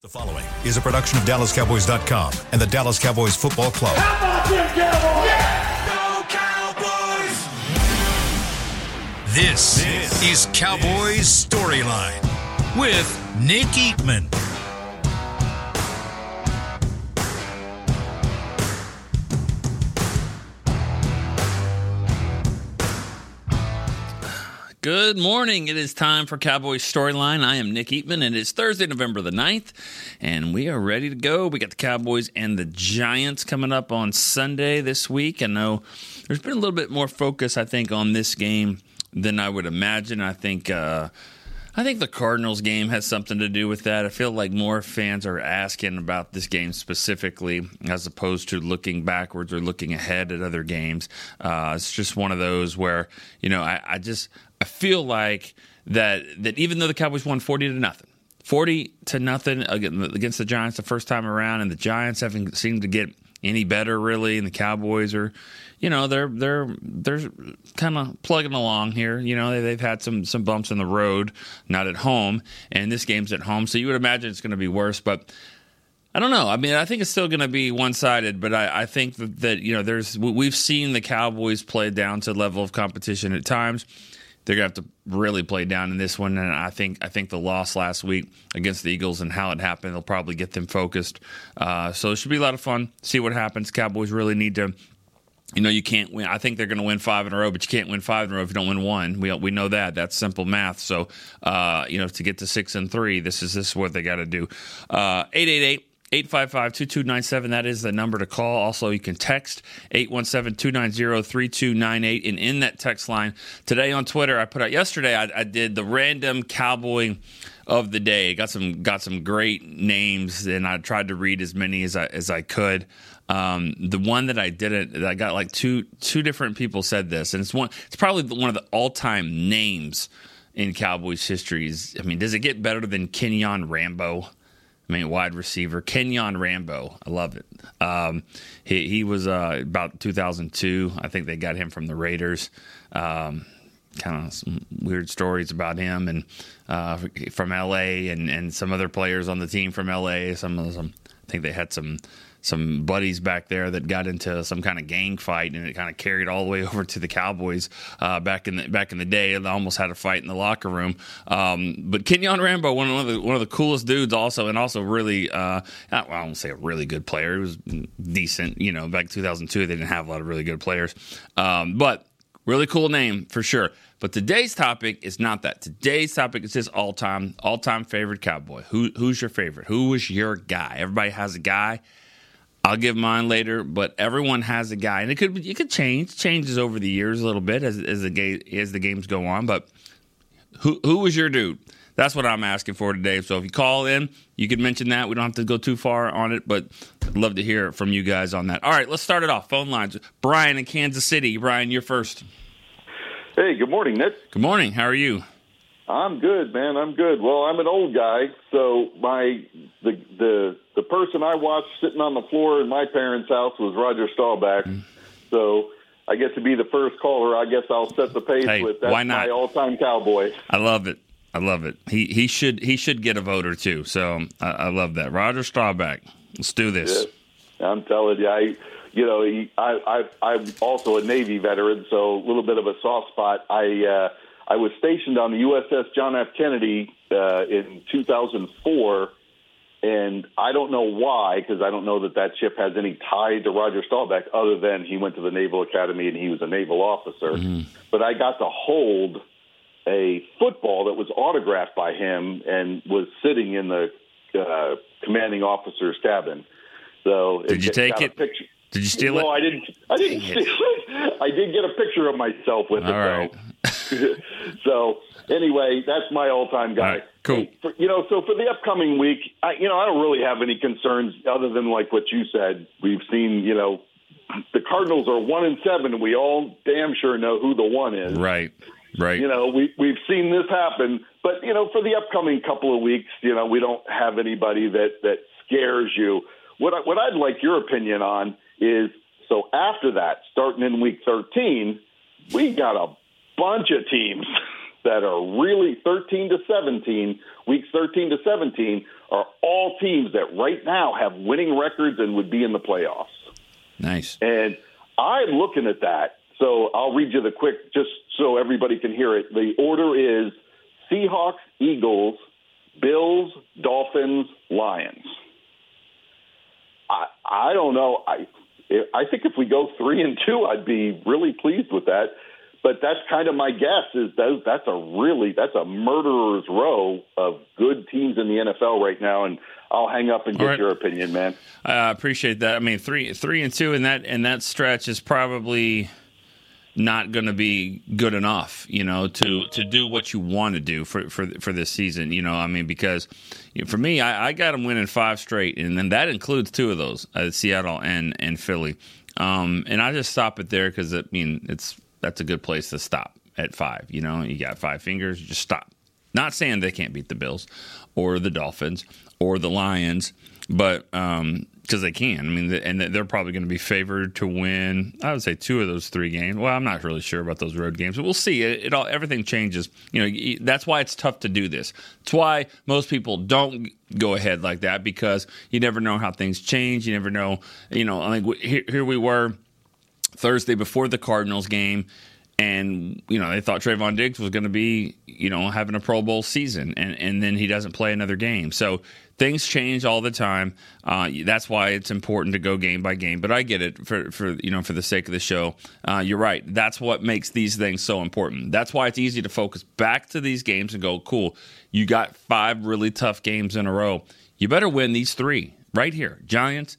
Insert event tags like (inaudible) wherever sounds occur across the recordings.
The following is a production of DallasCowboys.com and the Dallas Cowboys Football Club. How about them Cowboys? This, is Cowboys Storyline with Nick Eatman. Good morning. It is time for Cowboys Storyline. I am Nick Eatman, and it's Thursday, November the 9th, and we are ready to go. We got the Cowboys and the Giants coming up on Sunday this week. I know there's been a little bit more focus, I think, on this game than I would imagine. I think. Uh, I think the Cardinals game has something to do with that. I feel like more fans are asking about this game specifically as opposed to looking backwards or looking ahead at other games. Uh, it's just one of those where, you know, I, I just I feel like that that even though the Cowboys won 40 to nothing, 40 to nothing against the Giants the first time around, and the Giants haven't seemed to get any better really, and the Cowboys are, you know, they're they're they're kind of plugging along here. You know, they, have had some some bumps in the road, not at home, and this game's at home, so you would imagine it's going to be worse, but. I don't know. I mean, I think it's still going to be one sided, but I, I think that, that, you know, there's we've seen the Cowboys play down to level of competition at times they're gonna have to really play down in this one. And I think I think the loss last week against the Eagles and how it happened, will probably get them focused. Uh, so it should be a lot of fun. See what happens. Cowboys really need to. You know, you can't win. I think they're going to win five in a row, but you can't win five in a row if you don't win one. We we know that. That's simple math. So, uh, you know, to get to six and three, this is this is what they got to do. Uh, eight eight eight 855 2297. That is the number to call. Also, you can text 817 290 3298. And in that text line, today on Twitter, I put out yesterday, I, I, did the random cowboy of the day. Got some got some great names, and I tried to read as many as I, as I could. Um, the one that I didn't, that I got like two two different people said this, and it's one. It's probably one of the all time names in Cowboys history. Is I mean, does it get better than Kenyon Rambo? I mean, wide receiver Kenyon Rambo. I love it. Um, he he was uh, about 2002. I think they got him from the Raiders. Um, kind of some weird stories about him and uh, from LA and, and some other players on the team from LA. Some of them, I think they had some some buddies back there that got into some kind of gang fight, and it kind of carried all the way (laughs) over to the Cowboys uh, back in the back in the day. And almost had a fight in the locker room. Um, but Kenyon Rambo, one of the one of the coolest dudes, also, and also really, uh, I won't say a really good player. He was decent, you know. Back in 2002, they didn't have a lot of really good players, um, but really cool name for sure. But today's topic is not that. Today's topic is his all time all time favorite cowboy. Who who's your favorite? Who was your guy? Everybody has a guy. I'll give mine later, but everyone has a guy, and it could be it could change changes over the years a little bit as as the game as the games go on. But who who was your dude? That's what I'm asking for today. So if you call in, you can mention that. We don't have to go too far on it, but I'd love to hear from you guys on that. All right, let's start it off. Phone lines. Brian in Kansas City. Brian, you're first. Hey, good morning, Nick. Good morning. How are you? I'm good, man. I'm good. Well, I'm an old guy, so my the the the person I watched sitting on the floor in my parents' house was Roger Staubach. Mm. So I get to be the first caller. I guess I'll set the pace hey, with that's why not? my all-time cowboy. I love it. I love it. He he should he should get a vote or two. So I, I love that. Roger Staubach. Let's do this. Yeah, I'm telling you, I you know he, I I I'm also a Navy veteran, so a little bit of a soft spot. I. uh I was stationed on the USS John F. Kennedy uh, in 2004, and I don't know why, because I don't know that that ship has any tie to Roger Staubach, other than he went to the Naval Academy and he was a naval officer. Mm-hmm. But I got to hold a football that was autographed by him and was sitting in the uh, commanding officer's cabin. So did you take it? Picture. Did you steal no, it? No, I didn't. I didn't steal it. (laughs) I did get a picture of myself with All it, right. though. (laughs) so anyway, that's my all-time guy. Right, cool. For, you know, so for the upcoming week, I, you know, I don't really have any concerns other than like what you said. We've seen, you know, the Cardinals are one and seven, and we all damn sure know who the one is. Right. Right. You know, we we've seen this happen, but you know, for the upcoming couple of weeks, you know, we don't have anybody that that scares you. What I, what I'd like your opinion on is so after that, starting in week 13, we got a bunch of teams (laughs) that are really 13 to 17, weeks 13 to 17, are all teams that right now have winning records and would be in the playoffs. Nice. And I'm looking at that. So I'll read you the quick, just so everybody can hear it. The order is Seahawks, Eagles, Bills, Dolphins, Lions. I I don't know. I I think if we go three and two, I'd be really pleased with that. But that's kind of my guess. Is that that's a really that's a murderer's row of good teams in the NFL right now, and I'll hang up and get right. your opinion, man. I appreciate that. I mean, three three and two in that in that stretch is probably not going to be good enough, you know, to to do what you want to do for for for this season. You know, I mean, because for me, I, I, got them winning five straight, and then that includes two of those, uh, Seattle and and Philly. Um, and I just stop it there because I mean, it's that's a good place to stop at five. You know, you got five fingers, just stop. Not saying they can't beat the Bills or the Dolphins or the Lions, but um, because they can. I mean, and they're probably going to be favored to win. I would say two of those three games. Well, I'm not really sure about those road games, but we'll see. It, it all everything changes. You know, that's why it's tough to do this. It's why most people don't go ahead like that because you never know how things change. You never know. You know, I think here, here we were Thursday before the Cardinals game and you know they thought Trevon Diggs was going to be you know having a Pro Bowl season, and and then he doesn't play another game. So things change all the time. Uh, that's why it's important to go game by game. But I get it for for you know for the sake of the show. Uh, you're right. That's what makes these things so important. That's why it's easy to focus back to these games and go, cool. You got five really tough games in a row. You better win these three right here. Giants,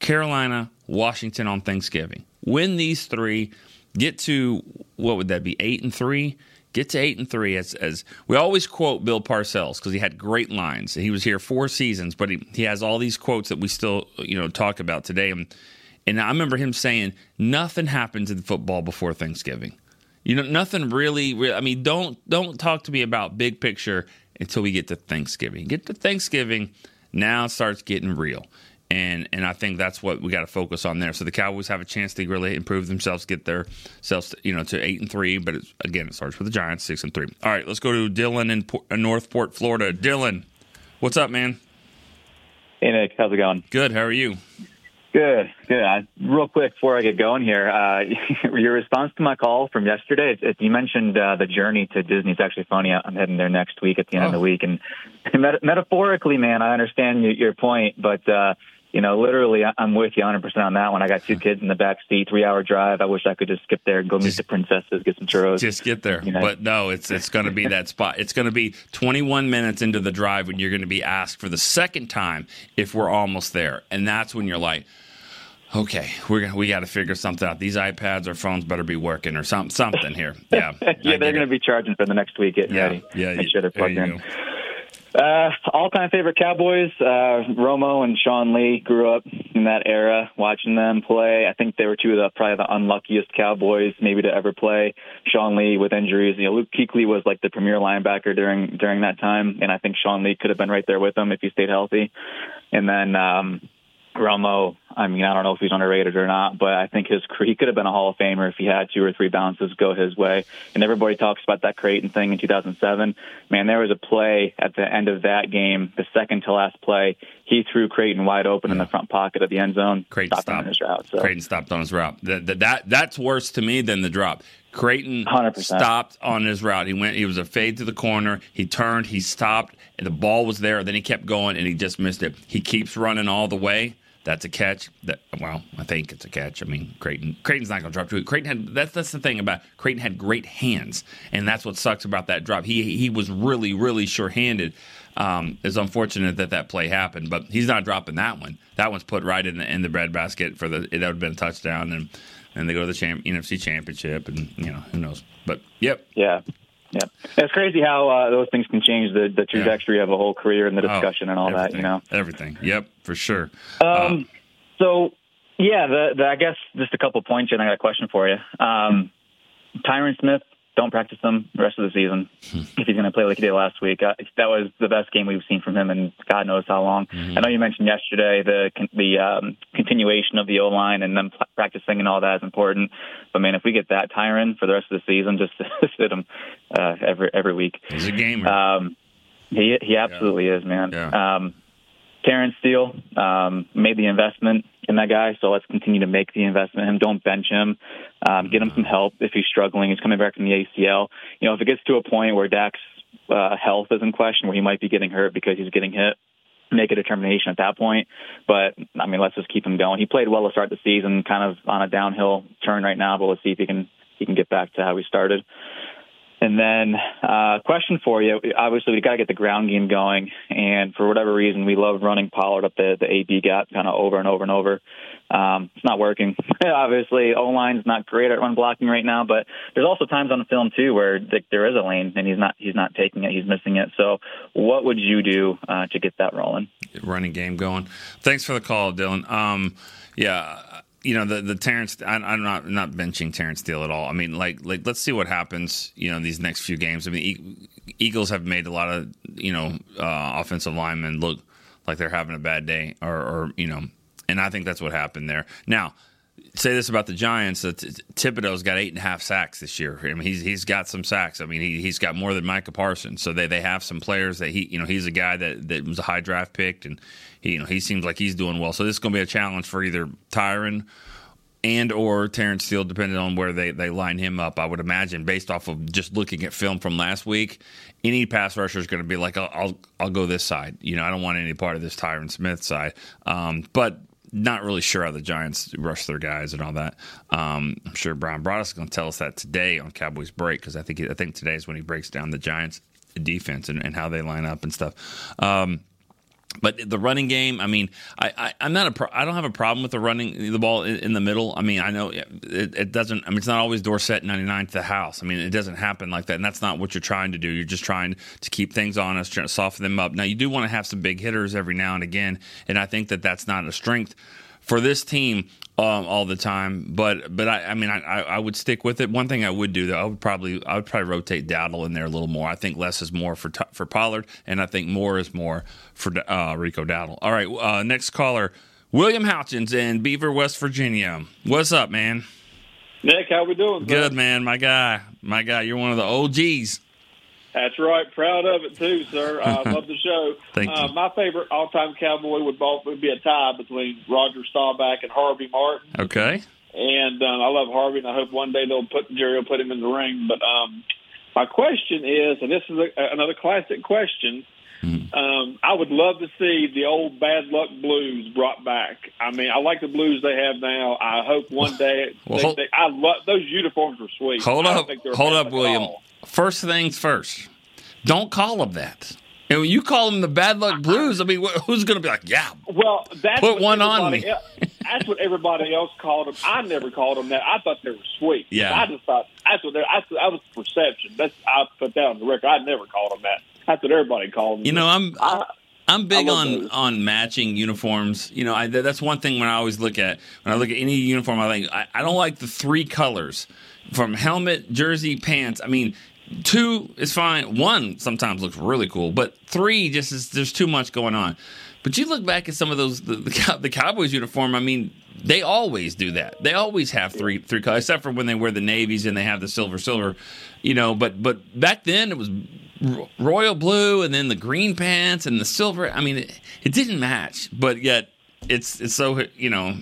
Carolina, Washington on Thanksgiving. Win these three get to what would that be eight and three? Get to eight and three as, as we always quote bill parcells because he had great lines. He was here four seasons but he, he has all these quotes that we still you know talk about today. And, and i remember him saying nothing happens in football before thanksgiving. You know nothing really i mean don't don't talk to me about big picture until we get to thanksgiving. Get to thanksgiving now starts getting real and and I think that's what we got to focus on there. So the Cowboys have a chance to really improve themselves, get their selves, you know, to eight and three. But again, it starts with the Giants, six and three. All right, let's go to Dylan in, Port, Northport, Florida. Dylan, what's up, man? Hey Nick, how's it going? Good. How are you? Good, good. Uh, real quick before I get going here, uh, (laughs) your response to my call from yesterday, it, it, you mentioned uh, the journey to Disney. It's actually funny. I'm heading there next week at the end oh. of the oh. week, and (laughs) met- metaphorically, man, I understand your, your point, but uh, you know, literally, I'm with you 100% on that one. I got two kids in the back seat, three hour drive. I wish I could just skip there and go meet the princesses, get some churros. Just get there. You know? But no, it's it's going to be that spot. It's going to be 21 minutes into the drive when you're going to be asked for the second time if we're almost there. And that's when you're like, okay, we're we got to figure something out. These iPads or phones better be working or something something here. Yeah, (laughs) yeah, they're going to be charging for the next week. Getting yeah, ready. Yeah, Make sure they're plugged in. Go. Uh, all time favorite Cowboys. Uh, Romo and Sean Lee grew up in that era, watching them play. I think they were two of the probably the unluckiest Cowboys maybe to ever play. Sean Lee with injuries. You know, Luke Kuechly was like the premier linebacker during during that time, and I think Sean Lee could have been right there with him if he stayed healthy. And then um, Romo, I mean, I don't know if he's underrated or not, but I think his he could have been a Hall of Famer if he had two or three bounces go his way. And everybody talks about that Crayton thing in 2007. Man, there was a play at the end of that game, the second to last play. He threw Crayton wide open yeah. in the front pocket of the end zone. Crayton stopped, stopped on his route. So. Crayton stopped on his route. That, that, that that's worse to me than the drop. Crayton 100%. stopped on his route. He went. He was a fade to the corner. He turned. He stopped, and the ball was there. Then he kept going, and he just missed it. He keeps running all the way that's a catch. That well, I think it's a catch. I mean, Crayton Crayton's not going to drop it. Crayton had that's that's the thing about Crayton had great hands, and that's what sucks about that drop. He he was really really sure-handed. Um, it's unfortunate that that play happened, but he's not dropping that one. That one's put right in the in the breadbasket for the that would have been a touchdown, and and they go to the champ, NFC championship, and you know who knows. But yep, yeah. Yeah, it's crazy how uh, those things can change the, the trajectory yeah. of a whole career and the oh, discussion oh, and all that. You know, everything. Yep, for sure. Um, uh, so yeah, the, the, I guess just a couple points, and I got a question for you. Um, Tyron Smith don't practice him the rest of the season Hmm. if he's going to play like he did last week. Uh, that was the best game we've seen from him in God knows how long. Mm-hmm. I know you mentioned yesterday the the um, continuation of the O line and them practicing and all that is important. But man, if we get that Tyron for the rest of the season, just (laughs) sit him uh, every every week. He's a gamer. Um, he he absolutely is, man. Yeah. Um, Terence Steele um, made the investment in that guy, so let's continue to make the investment in him. Don't bench him. Um, get him some help if he's struggling. He's coming back from the ACL. You know, if it gets to a point where Dak's uh, health is in question, where he might be getting hurt because he's getting hit, make a determination at that point. But I mean, let's just keep him going. He played well to start the season, kind of on a downhill turn right now, but let's see if he can he can get back to how he started. And then, uh, question for you. Obviously, we got to get the ground game going. And for whatever reason, we love running Pollard up the, the AB gap kind of over and over and over. Um, it's not working. (laughs) Obviously, O line's not great at run blocking right now, but there's also times on the film too where th- there is a lane and he's not he's not taking it, he's missing it. So, what would you do uh, to get that rolling? running game going. Thanks for the call, Dylan. Um, yeah, you know the the Terence. I, I'm not not benching Terence Steele at all. I mean, like like let's see what happens. You know, these next few games. I mean, Eagles have made a lot of you know uh, offensive linemen look like they're having a bad day, or, or you know, and I think that's what happened there. Now. Say this about the Giants: that Thibodeaux's got eight and a half sacks this year. I mean, he's he's got some sacks. I mean, he he's got more than Micah Parsons. So they, they have some players that he you know he's a guy that, that was a high draft pick, and he you know he seems like he's doing well. So this is going to be a challenge for either Tyron and or Terence Steele, depending on where they, they line him up. I would imagine, based off of just looking at film from last week, any pass rusher is going to be like, I'll, I'll I'll go this side. You know, I don't want any part of this Tyron Smith side. Um, but not really sure how the Giants rush their guys and all that. Um, I'm sure Bryan Broaddus is going to tell us that today on Cowboys Break because I think I think today is when he breaks down the Giants defense and, and how they line up and stuff. Um, but the running game, I mean, I, I I'm not a pro, I don't have a problem with the running the ball in, in the middle. I mean, I know it, it doesn't. I mean, it's not always Dorsett 99 to the house. I mean, it doesn't happen like that, and that's not what you're trying to do. You're just trying to keep things honest, trying to soften them up. Now, you do want to have some big hitters every now and again, and I think that that's not a strength for this team um, all the time. But but I, I mean I, I would stick with it. One thing I would do though, I would probably I would probably rotate Dowdle in there a little more. I think less is more for for Pollard, and I think more is more for uh, Rico Dowdle. All right, uh, next caller, William Houchins in Beaver, West Virginia. What's up, man? Nick, how we doing? Good, man. My guy, my guy. You're one of the OGs. That's right. Proud of it too, sir. I (laughs) love the show. Thank uh, you. My favorite all-time Cowboy would both would be a tie between Roger Staubach and Harvey Martin. Okay. And um, I love Harvey, and I hope one day they'll put Jerry will put him in the ring. But um, my question is, and this is a, another classic question. Mm-hmm. Um, I would love to see the old Bad Luck Blues brought back. I mean, I like the blues they have now. I hope one day. Well, they, hold- they, I love those uniforms were sweet. Hold up, think they were hold up, William. First things first. Don't call them that. And when you call them the Bad Luck Blues, I mean, wh- who's going to be like, yeah, Well, that's Put what one on me. that's what everybody else called them. I never called them that. I thought they were sweet. Yeah. I just thought that's what. I, I was perception. That's I put that on the record. I never called them that. That's what everybody called them. You know, I'm I, I'm big on those. on matching uniforms. You know, I, that's one thing when I always look at when I look at any uniform. I think I, I don't like the three colors from helmet, jersey, pants. I mean, two is fine. One sometimes looks really cool, but three just is there's too much going on. But you look back at some of those the, the, the Cowboys uniform. I mean, they always do that. They always have three three colors, except for when they wear the navies and they have the silver silver. You know, but but back then it was royal blue and then the green pants and the silver. I mean, it, it didn't match, but yet it's it's so you know.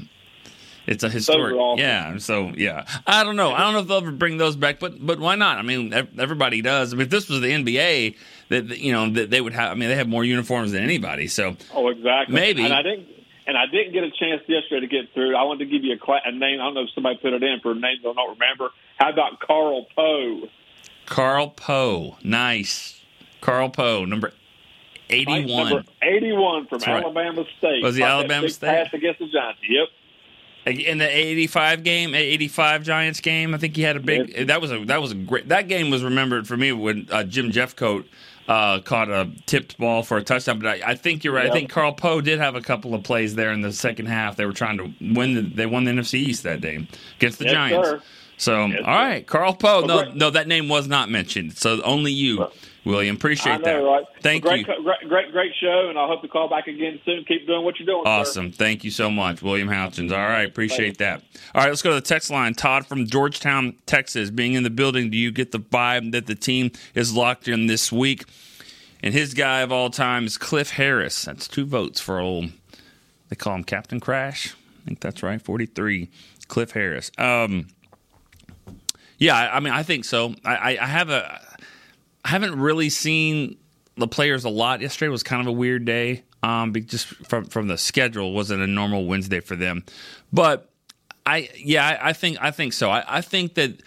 It's a historic, awesome. yeah. So yeah, I don't know. I don't know if they'll ever bring those back, but but why not? I mean, everybody does. I mean, if this was the NBA, that you know that they would have. I mean, they have more uniforms than anybody. So oh, exactly. Maybe. And I didn't. And I didn't get a chance yesterday to get through. I wanted to give you a, cla- a name. I don't know if somebody put it in for names I don't remember. How about Karl Powe? Karl Powe, nice. Karl Powe, number Right? eighty-one. Number 81 from That's right. Alabama State. Was he that Alabama State? Pass against the Giants. Yep. in the 85 game 85 giants game i think he had a big Yes. that was a that was a great that game was remembered for me when uh, jim jeffcoat uh, caught a tipped ball for a touchdown but i, I think you're right i think karl powe did have a couple of plays there in the second half they were trying to win the, they won the nfc east that day against the Yes, giants sir. So, Yes, all right, Karl Powe. No, great. no, that name was not mentioned. So only you, William. Appreciate know, that. right? Thank great, you. Great, great, great show, and I hope to call back again soon. Keep doing what you're doing. sir. Awesome. Thank you so much, William Houchins. All right, appreciate that. All right, let's go to the text line. Todd from Georgetown, Texas, being in the building. Do you get the vibe that the team is locked in this week? And his guy of all time is Cliff Harris. That's two votes for old. They call him Captain Crash. I think that's right. Forty-three. Cliff Harris. Um, yeah, I, mean, I think so. I, I, I have a. I haven't really seen the players a lot. Yesterday was kind of a weird day, um, just from from the schedule wasn't a normal Wednesday for them. But I, yeah, I, I think I think so. I, I think that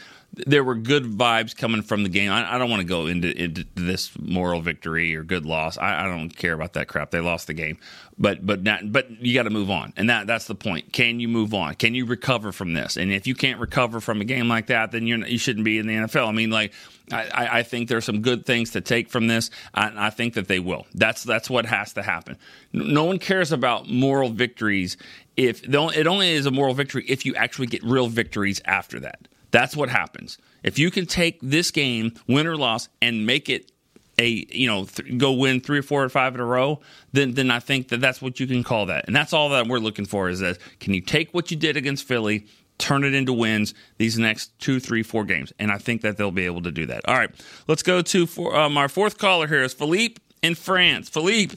there were good vibes coming from the game. I, I don't want to go into, into this moral victory or good loss. I, I don't care about that crap. They lost the game, but but not, but you got to move on, and that that's the point. Can you move on? Can you recover from this? And if you can't recover from a game like that, then you're you shouldn't be in the NFL. I mean, like I, I- think there's some good things to take from this. I, I think that they will. That's that's what has to happen. No one cares about moral victories if it only is a moral victory if you actually get real victories after that. That's what happens. If you can take this game, win or loss, and make it a you know th- go win three or four or five in a row, then then I think that that's what you can call that, and that's all that we're looking for is that can you take what you did against Philly, turn it into wins these next two, three, four games, and I think that they'll be able to do that. All right, let's go to for, um, our fourth caller here is Philippe in France. Philippe,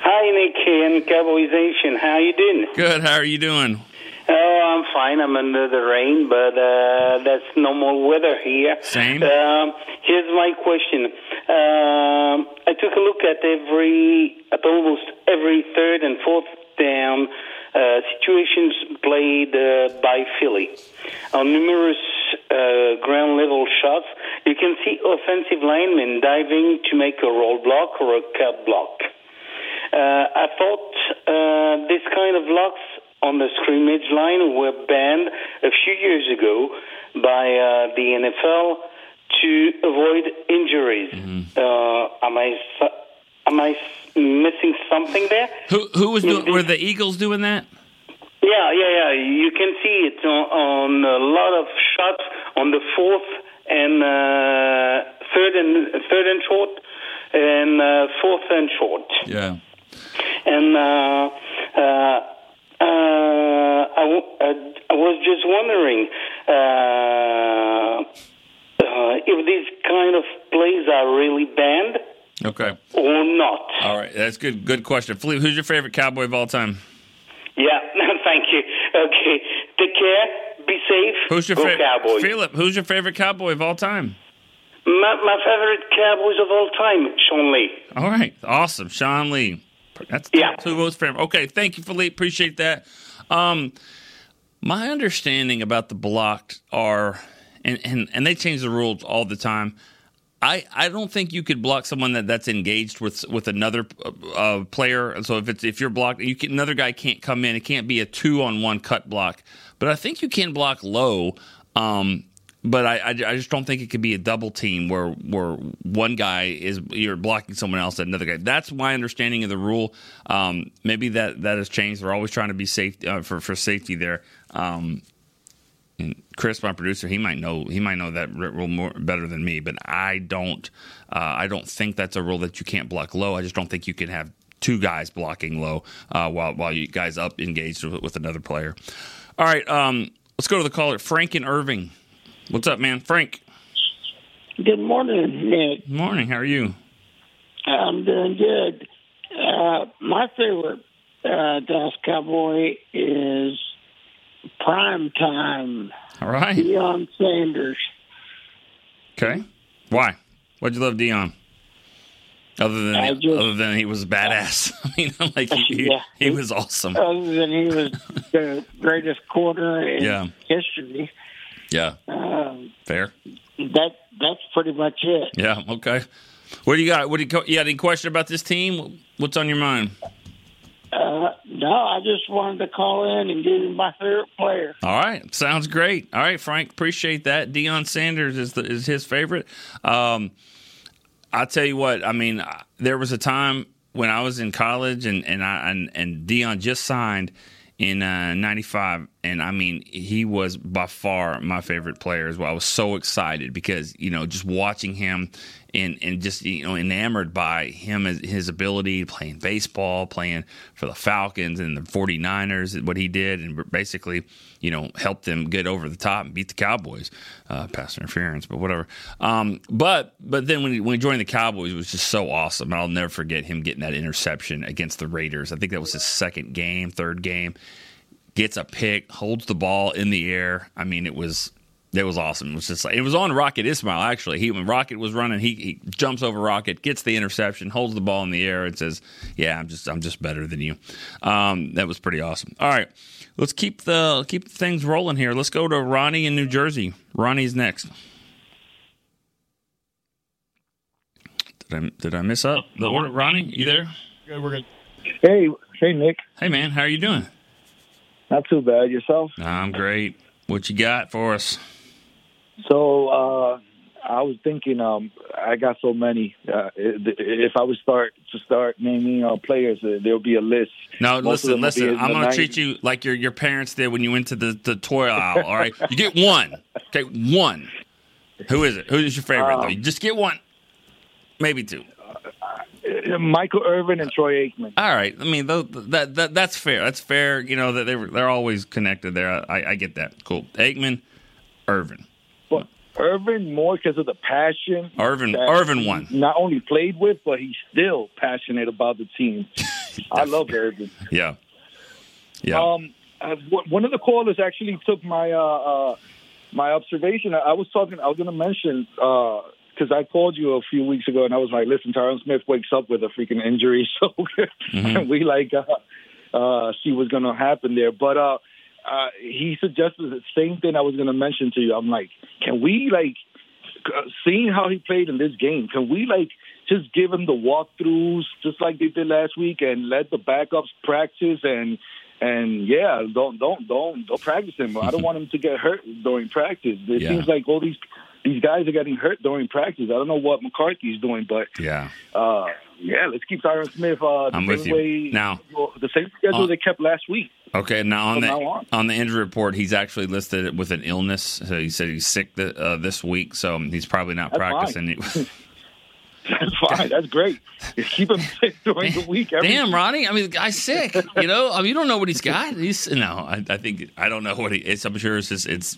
Hi, Nick and Cowboys Nation. How you doing? good. How are you doing? Oh, I'm fine. I'm under the rain, but uh, that's normal weather here. Same. Um, here's my question. Um, I took a look at every, at almost every third and fourth down uh, situations played uh, by Philly. On numerous uh, ground level shots, you can see offensive linemen diving to make a roll block or a cut block. Uh, I thought uh, this kind of blocks on the scrimmage line were banned a few years ago by uh, the NFL to avoid injuries. Uh, am I am I missing something there? Who who was doing? Were the Eagles doing that? Yeah, yeah, yeah. You can see it on, on a lot of shots on the fourth and uh, third and third and short, and uh, fourth and short. Yeah. And uh, uh, I, w- uh, I was just wondering uh, uh, if these kind of plays are really banned Okay. or not. All right. That's good. Good question. Philippe, who's your favorite Cowboy of all time? Yeah, (laughs) thank you. Okay, take care. Be safe. Who's your favorite? Cowboys. Philip, who's your favorite Cowboy of all time? My, my favorite Cowboys of all time, Sean Lee. All right, awesome, Sean Lee. That's Yeah. two votes for him. Okay, thank you, Philippe. Appreciate that. Um, my understanding about the blocked are, and, and and they change the rules all the time. I, I don't think you could block someone that, that's engaged with with another uh, player. So if it's if you're blocked, you can, another guy can't come in. It can't be a two on one cut block. But I think you can block low. Um, but I, I, I just don't think it could be a double team where where one guy is you're blocking someone else and another guy. That's my understanding of the rule. Um, maybe that that has changed. They're always trying to be safe uh, for for safety there. Um, and Chris, my producer, he might know he might know that rule more better than me, but I don't. Uh, I don't think that's a rule that you can't block low. I just don't think you can have two guys blocking low uh, while while you guys up engaged with, with another player. All right, um, let's go to the caller, Frank and Irving. What's up, man, Frank? Good morning, Nick. Good morning. How are you? I'm doing good. Uh, my favorite uh, Dallas Cowboy is Prime Time, All right. Deion Sanders. Okay. Why? Why'd you love Deion? Other than just- other than he was a badass. (laughs) I mean, like he, he, Yeah. he was awesome. Other than he was (laughs) the greatest corner in Yeah. history, Yeah. um, Fair. that that's pretty much it. Yeah. Okay. What do you got? What do you, you got? Any question about this team? What's on your mind? Uh, no, I just wanted to call in and give you my favorite player. All right, sounds great. All right, Frank, appreciate that. Deion Sanders is the, is his favorite. Um, I'll tell you what. I mean, I- there was a time when I was in college and and I and, and Deion just signed, in uh, 95 and i mean he was by far my favorite player as well. I was so excited because you know just watching him and and just you know enamored by him as his ability playing baseball playing for the falcons and the 49ers what he did and basically you know helped them get over the top and beat the cowboys uh, pass interference but whatever. Um, but but then when he, when he joined the cowboys it was just so awesome i'll never forget him getting that interception against the raiders. I think that was his second game third game. Gets a pick, holds the ball in the air. I mean, it was it was awesome. It was just like it was on Rocket Ismail actually. He when Rocket was running, he, he jumps over Rocket, gets the interception, holds the ball in the air, and says, "Yeah, I'm just I'm just better than you." Um, that was pretty awesome. All right, let's keep the keep things rolling here. Let's go to Ronnie in New Jersey. Ronnie's next. Did I did I miss up the order? Ronnie, you there? Good, we're good. Hey, hey, Nick. Hey man, how are you doing? Not too bad. Yourself? I'm great. What you got for us? So uh, I was thinking, um, I got so many. Uh, if I would start to start naming uh, players, uh, there'll be a list. No, Most listen, them will be listen. I'm going to treat you like your your parents did when you went to the, the toy aisle. All right, you get one. Okay, one. Who is it? Who is your favorite? Um, though? You just get one, maybe two. Uh, Michael Irvin and Troy Aikman. All right. I mean, those, that that that's fair. That's fair. You know that they were they're always connected there. I, I get that. Cool. Aikman, Irvin, Irvin more because of the passion. Irvin, Irvin won. Not only played with, but he's still passionate about the team. (laughs) I love Irvin. Yeah, yeah. Um, uh, one of the callers actually took my uh, uh, my observation. I, I was talking. I was going to mention because I called you a few weeks ago, and I was like, "Listen, Tyron Smith wakes up with a freaking injury, (laughs) so Mhm. (laughs) we like uh, uh, see what's going to happen there." But uh, uh, he suggested the same thing I was going to mention to you. I'm like, can we like uh, seeing how he played in this game? Can we like just give him the walkthroughs, just like they did last week, and let the backups practice and and yeah, don't don't don't don't practice him. I don't want him to get hurt during practice. It Yeah. seems like all these these guys are getting hurt during practice. I don't know what McCarthy's doing, but yeah. uh, yeah, let's keep Tyron Smith uh, the I'm same with you. way Now- the same schedule Uh, they kept last week. Okay, now on the now on. on the injury report, he's actually listed with an illness. So he said he's sick th- uh, this week, so he's probably not That's practicing. (laughs) (laughs) That's fine. That's great. Just keep him (laughs) sick during the week. Every Damn, Ronnie! I mean, the guy's sick. You know, I mean, you don't know what he's got. He's no. I, I think I don't know what he. It's, I'm sure it's just it's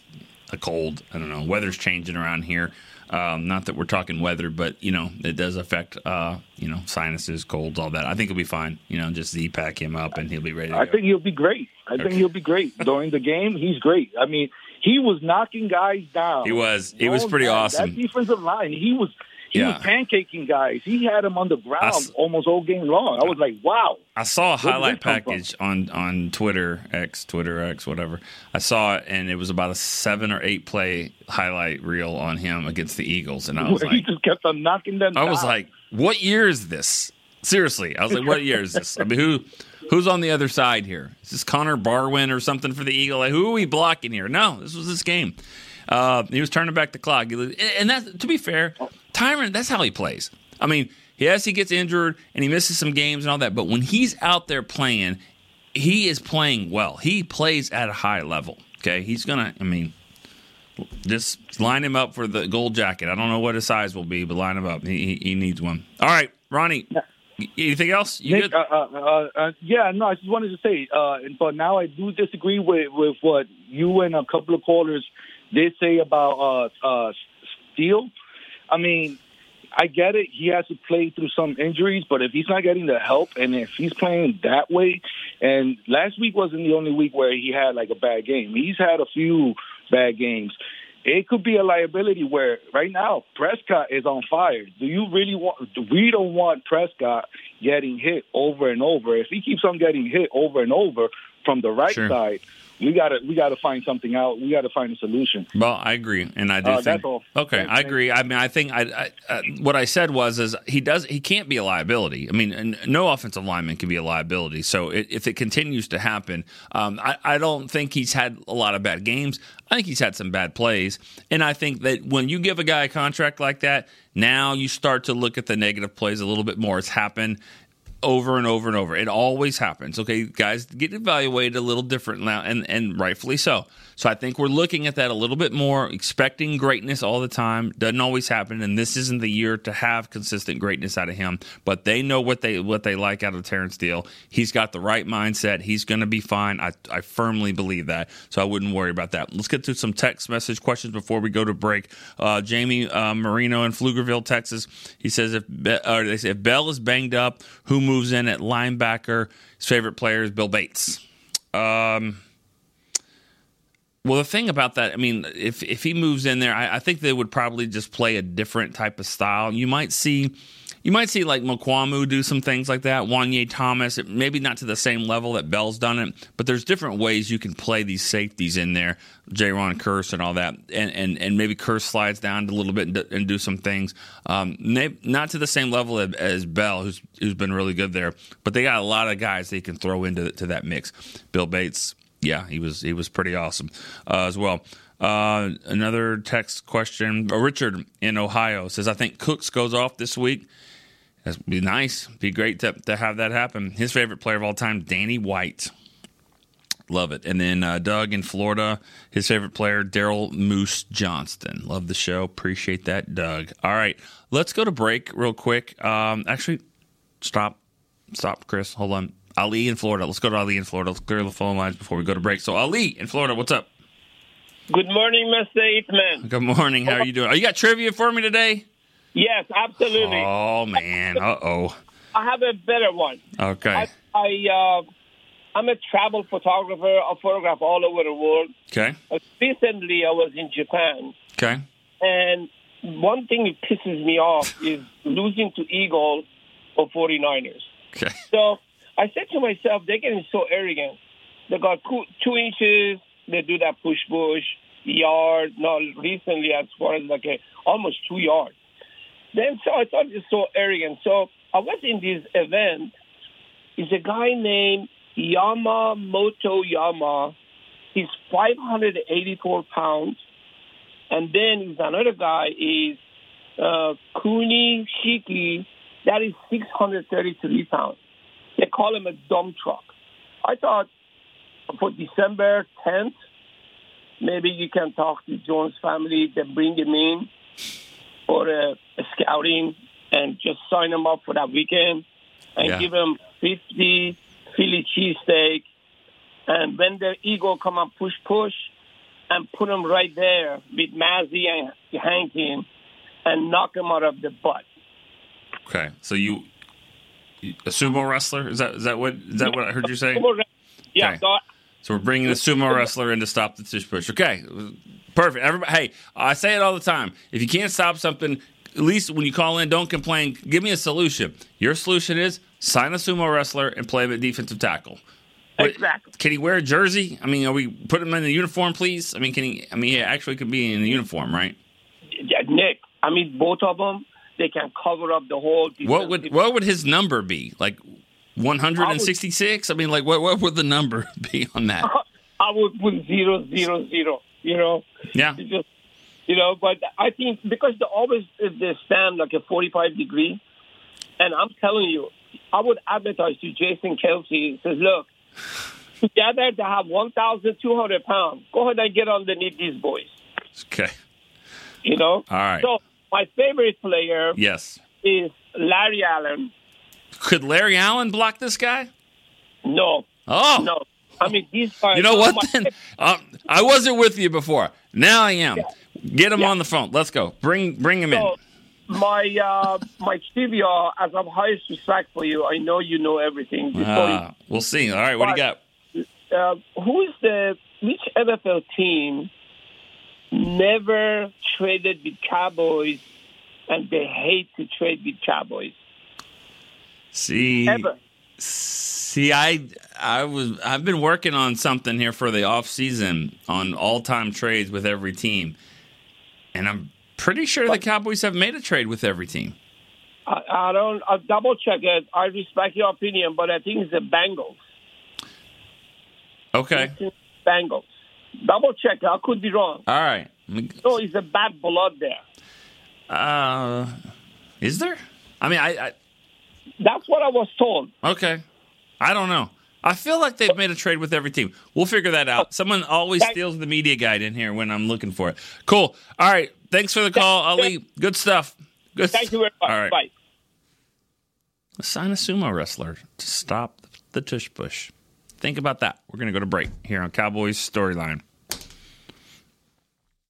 a cold. I don't know. Weather's changing around here. Um, not that we're talking weather, but you know, it does affect uh, you know sinuses, colds, all that. I think he'll be fine. You know, just Z pack him up and he'll be ready. To I go. think he'll be great. I think he'll be great (laughs) during the game. He's great. I mean, he was knocking guys down. He was. He was pretty time. awesome. That defensive line. He was. He Yeah. was pancaking guys. He had them on the ground s- almost all game long. I was like, wow. I saw a highlight from? package on on Twitter X, Twitter X, whatever. I saw it, and it was about a seven or eight play highlight reel on him against the Eagles, and I (laughs) was Where he like, just kept on knocking them I down. was like, what year is this? Seriously, I was like, what year is this? I mean, who who's on the other side here? Is this Connor Barwin or something for the Eagle? Like, who are we blocking here? No, this was this game. Uh, he was turning back the clock, and that to be fair, Tyron, that's how he plays. I mean, yes, he gets injured and he misses some games and all that, but when he's out there playing, he is playing well. He plays at a high level. Okay, he's gonna. I mean, just line him up for the gold jacket. I don't know what his size will be, but line him up. He he, he needs one. All right, Ronnie. Anything else? You Nick, uh, uh, uh, uh, yeah, no, I just wanted to say, uh, but now I do disagree with, with what you and a couple of callers did say about uh, uh, Steele. I mean, I get it. He has to play through some injuries, but if he's not getting the help and if he's playing that way, and last week wasn't the only week where he had like a bad game. He's had a few bad games. It could be a liability where right now Prescott is on fire. Do you really want? We don't want Prescott getting hit over and over. If he keeps on getting hit over and over from the right Sure. side, we gotta we gotta find something out. We gotta find a solution. Well, I agree, and I do Uh, think. Okay, I agree. I mean, I think I, I uh, what I said was is he does he can't be a liability. I mean, no offensive lineman can be a liability. So it, if it continues to happen, um, I, I don't think he's had a lot of bad games. I think he's had some bad plays, and I think that when you give a guy a contract like that, now you start to look at the negative plays a little bit more. It's happened over and over and over. It always happens. Okay, guys get evaluated a little different now, and and rightfully so. So I think we're looking at that a little bit more, expecting greatness all the time. Doesn't always happen, and this isn't the year to have consistent greatness out of him. But they know what they what they like out of Terence Steele. He's got the right mindset. He's going to be fine. I I firmly believe that. So I wouldn't worry about that. Let's get to some text message questions before we go to break. Uh, Jamie uh, Marino in Pflugerville, Texas. He says if Be- or they say if Bell is banged up, who moves in at linebacker? His favorite player is Bill Bates. Um, well, the thing about that, I mean, if if he moves in there, I, I, think they would probably just play a different type of style. You might see, you might see like Mukuamu do some things like that. Juanyeh Thomas, maybe not to the same level that Bell's done it, but there's different ways you can play these safeties in there. Jayron Kearse and all that, and and and maybe Kearse slides down a little bit and, do some things. Um, not to the same level as, as Bell, who's who's been really good there, but they got a lot of guys they can throw into to that mix. Bill Bates yeah, he was he was pretty awesome uh, as well. Uh, another text question. Richard in Ohio says, "I think Cooks goes off this week. That'd be nice. Be great to to have that happen. His favorite player of all time, Danny White. Love it. And then uh, Doug in Florida, his favorite player, Daryl Moose Johnston. Love the show. Appreciate that, Doug. All right, let's go to break real quick. Um, actually, stop, stop, Chris. Hold on. Ali in Florida. Let's go to Ali in Florida. Let's clear the phone lines before we go to break. So Ali in Florida, what's up? Good morning, Mr. Eatman. Good morning. How are you doing? Are you got trivia for me today? Yes, absolutely. Oh man. Uh oh. I have a better one. Okay. I, I uh, I'm a travel photographer. I photograph all over the world. Okay. Uh, recently, I was in Japan. Okay. And one thing that pisses me off is losing to Eagle or 49ers. Okay. So I said to myself, they're getting so arrogant. They got two inches. They do that push push yard. Not recently, as far as like a, almost two yards. Then so I thought it's so arrogant. So I was in this event. Is a guy named Yamamoto Yama. He's 584 pounds. And then there's another guy is uh, Kuni Shiki. That is 633 pounds. They call him a dump truck. I thought for December 10th, maybe you can talk to Jones family, they bring him in for a, a scouting and just sign him up for that weekend and Yeah. give him 50 Philly cheesesteak. And when the ego come up push push and put him right there with Mazi and Hankin and knock him out of the butt. Okay. So you, a sumo wrestler? Is that is that what is that what I heard you say? Yeah, Okay. so So we're bringing the sumo wrestler in to stop the tush push. Okay, perfect. Everybody, hey, I say it all the time. If you can't stop something, at least when you call in, don't complain. Give me a solution. Your solution is sign a sumo wrestler and play him at defensive tackle. Exactly. Can he wear a jersey? I mean, are we put him in a uniform, please? I mean, can he? I mean, he actually could be in a uniform, right? Yeah, Nick, I mean, both of them, they can cover up the whole. What would what would his number be? Like one hundred and sixty six? I mean, like what what would the number (laughs) be on that? (laughs) I would put zero, zero, zero. You know, Yeah. It's just you know. But I think because they always they stand like a forty-five degree, and I'm telling you, I would advertise to Jason Kelce. Says, look, together they have one thousand two hundred pounds. Go ahead and get underneath these boys. Okay. You know. All right. So my favorite player Yes. is Larry Allen. Could Larry Allen block this guy? No, Oh. no. I mean, these guys. You know what? my- Then um, I wasn't with you before. Now I am. Get him Yeah. on the phone. Let's go. Bring bring him in. My uh, my trivia, as I'm highest respect for you, I know you know everything. Ah, we'll see. All right. What do you got? uh, who is the which NFL team never traded with Cowboys, and they hate to trade with Cowboys See. ever? See, I I was I've been working on something here for the off season on all time trades with every team, and I'm pretty sure the Cowboys have made a trade with every team. I, I don't. I'll double check it. I respect your opinion, but I think it's the Bengals. Okay. Bengals. Double check. I could be wrong. All right. So it's a bad blood there. Uh, is there? I mean, I, I That's what I was told. Okay. I don't know. I feel like they've made a trade with every team. We'll figure that out. Someone always steals the media guide in here when I'm looking for it. Cool. All right. Thanks for the call, Ali. Good stuff. Good Thank you very much. All right. Bye. Sign a sumo wrestler to stop the tush push. Think about that. We're going to go to break here on Cowboys Storyline.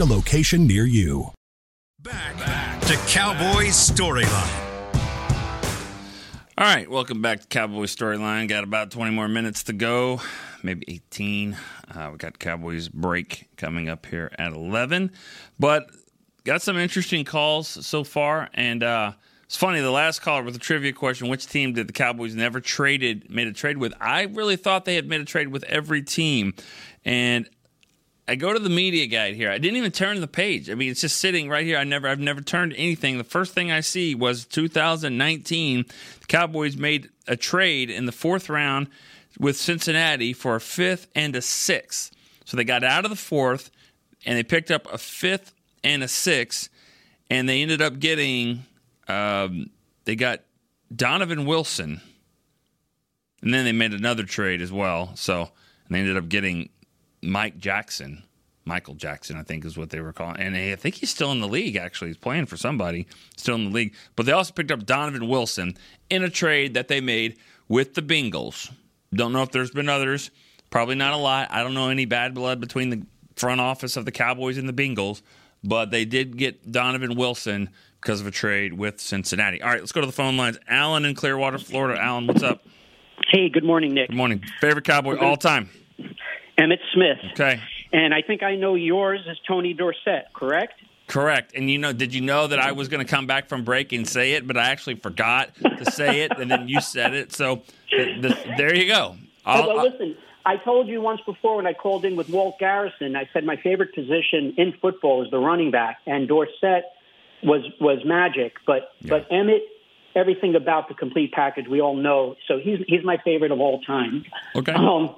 a location near you. Back to Cowboys Storyline. All right, welcome back to Cowboys Storyline. Got about 20 more minutes to go, maybe 18. Uh, we got Cowboys break coming up here at 11. But got some interesting calls so far. And uh, it's funny, the last caller with a trivia question which team did the Cowboys never traded, made a trade with? I really thought they had made a trade with every team. And I go to the media guide here. I didn't even turn the page. I mean, it's just sitting right here. I never, I've never turned anything. The first thing I see was 2019. The Cowboys made a trade in the fourth round with Cincinnati for a fifth and a sixth. So they got out of the fourth and they picked up a fifth and a sixth, and they ended up getting, um, they got Donovan Wilson, and then they made another trade as well. So and they ended up getting Mike Jackson. Michael Jackson, I think, is what they were calling. And I think he's still in the league, actually. He's playing for somebody, still in the league. But they also picked up Donovan Wilson in a trade that they made with the Bengals. Don't know if there's been others. Probably not a lot. I don't know any bad blood between the front office of the Cowboys and the Bengals. But they did get Donovan Wilson because of a trade with Cincinnati. All right, let's go to the phone lines. Alan in Clearwater, Florida. Alan, what's up? Hey, good morning, Nick. Good morning. Favorite Cowboy all time? Emmitt Smith. Okay. And I think I know yours is Tony Dorsett, correct? Correct. And you know, did you know that I was going to come back from break and say it, but I actually forgot to say it, and then you said it. So the, the, there you go. Oh, well, listen, I told you once before when I called in with Walt Garrison, I said my favorite position in football is the running back, and Dorsett was was magic, but yeah. but Emmitt, everything about the complete package we all know. So he's he's my favorite of all time. Okay. Um,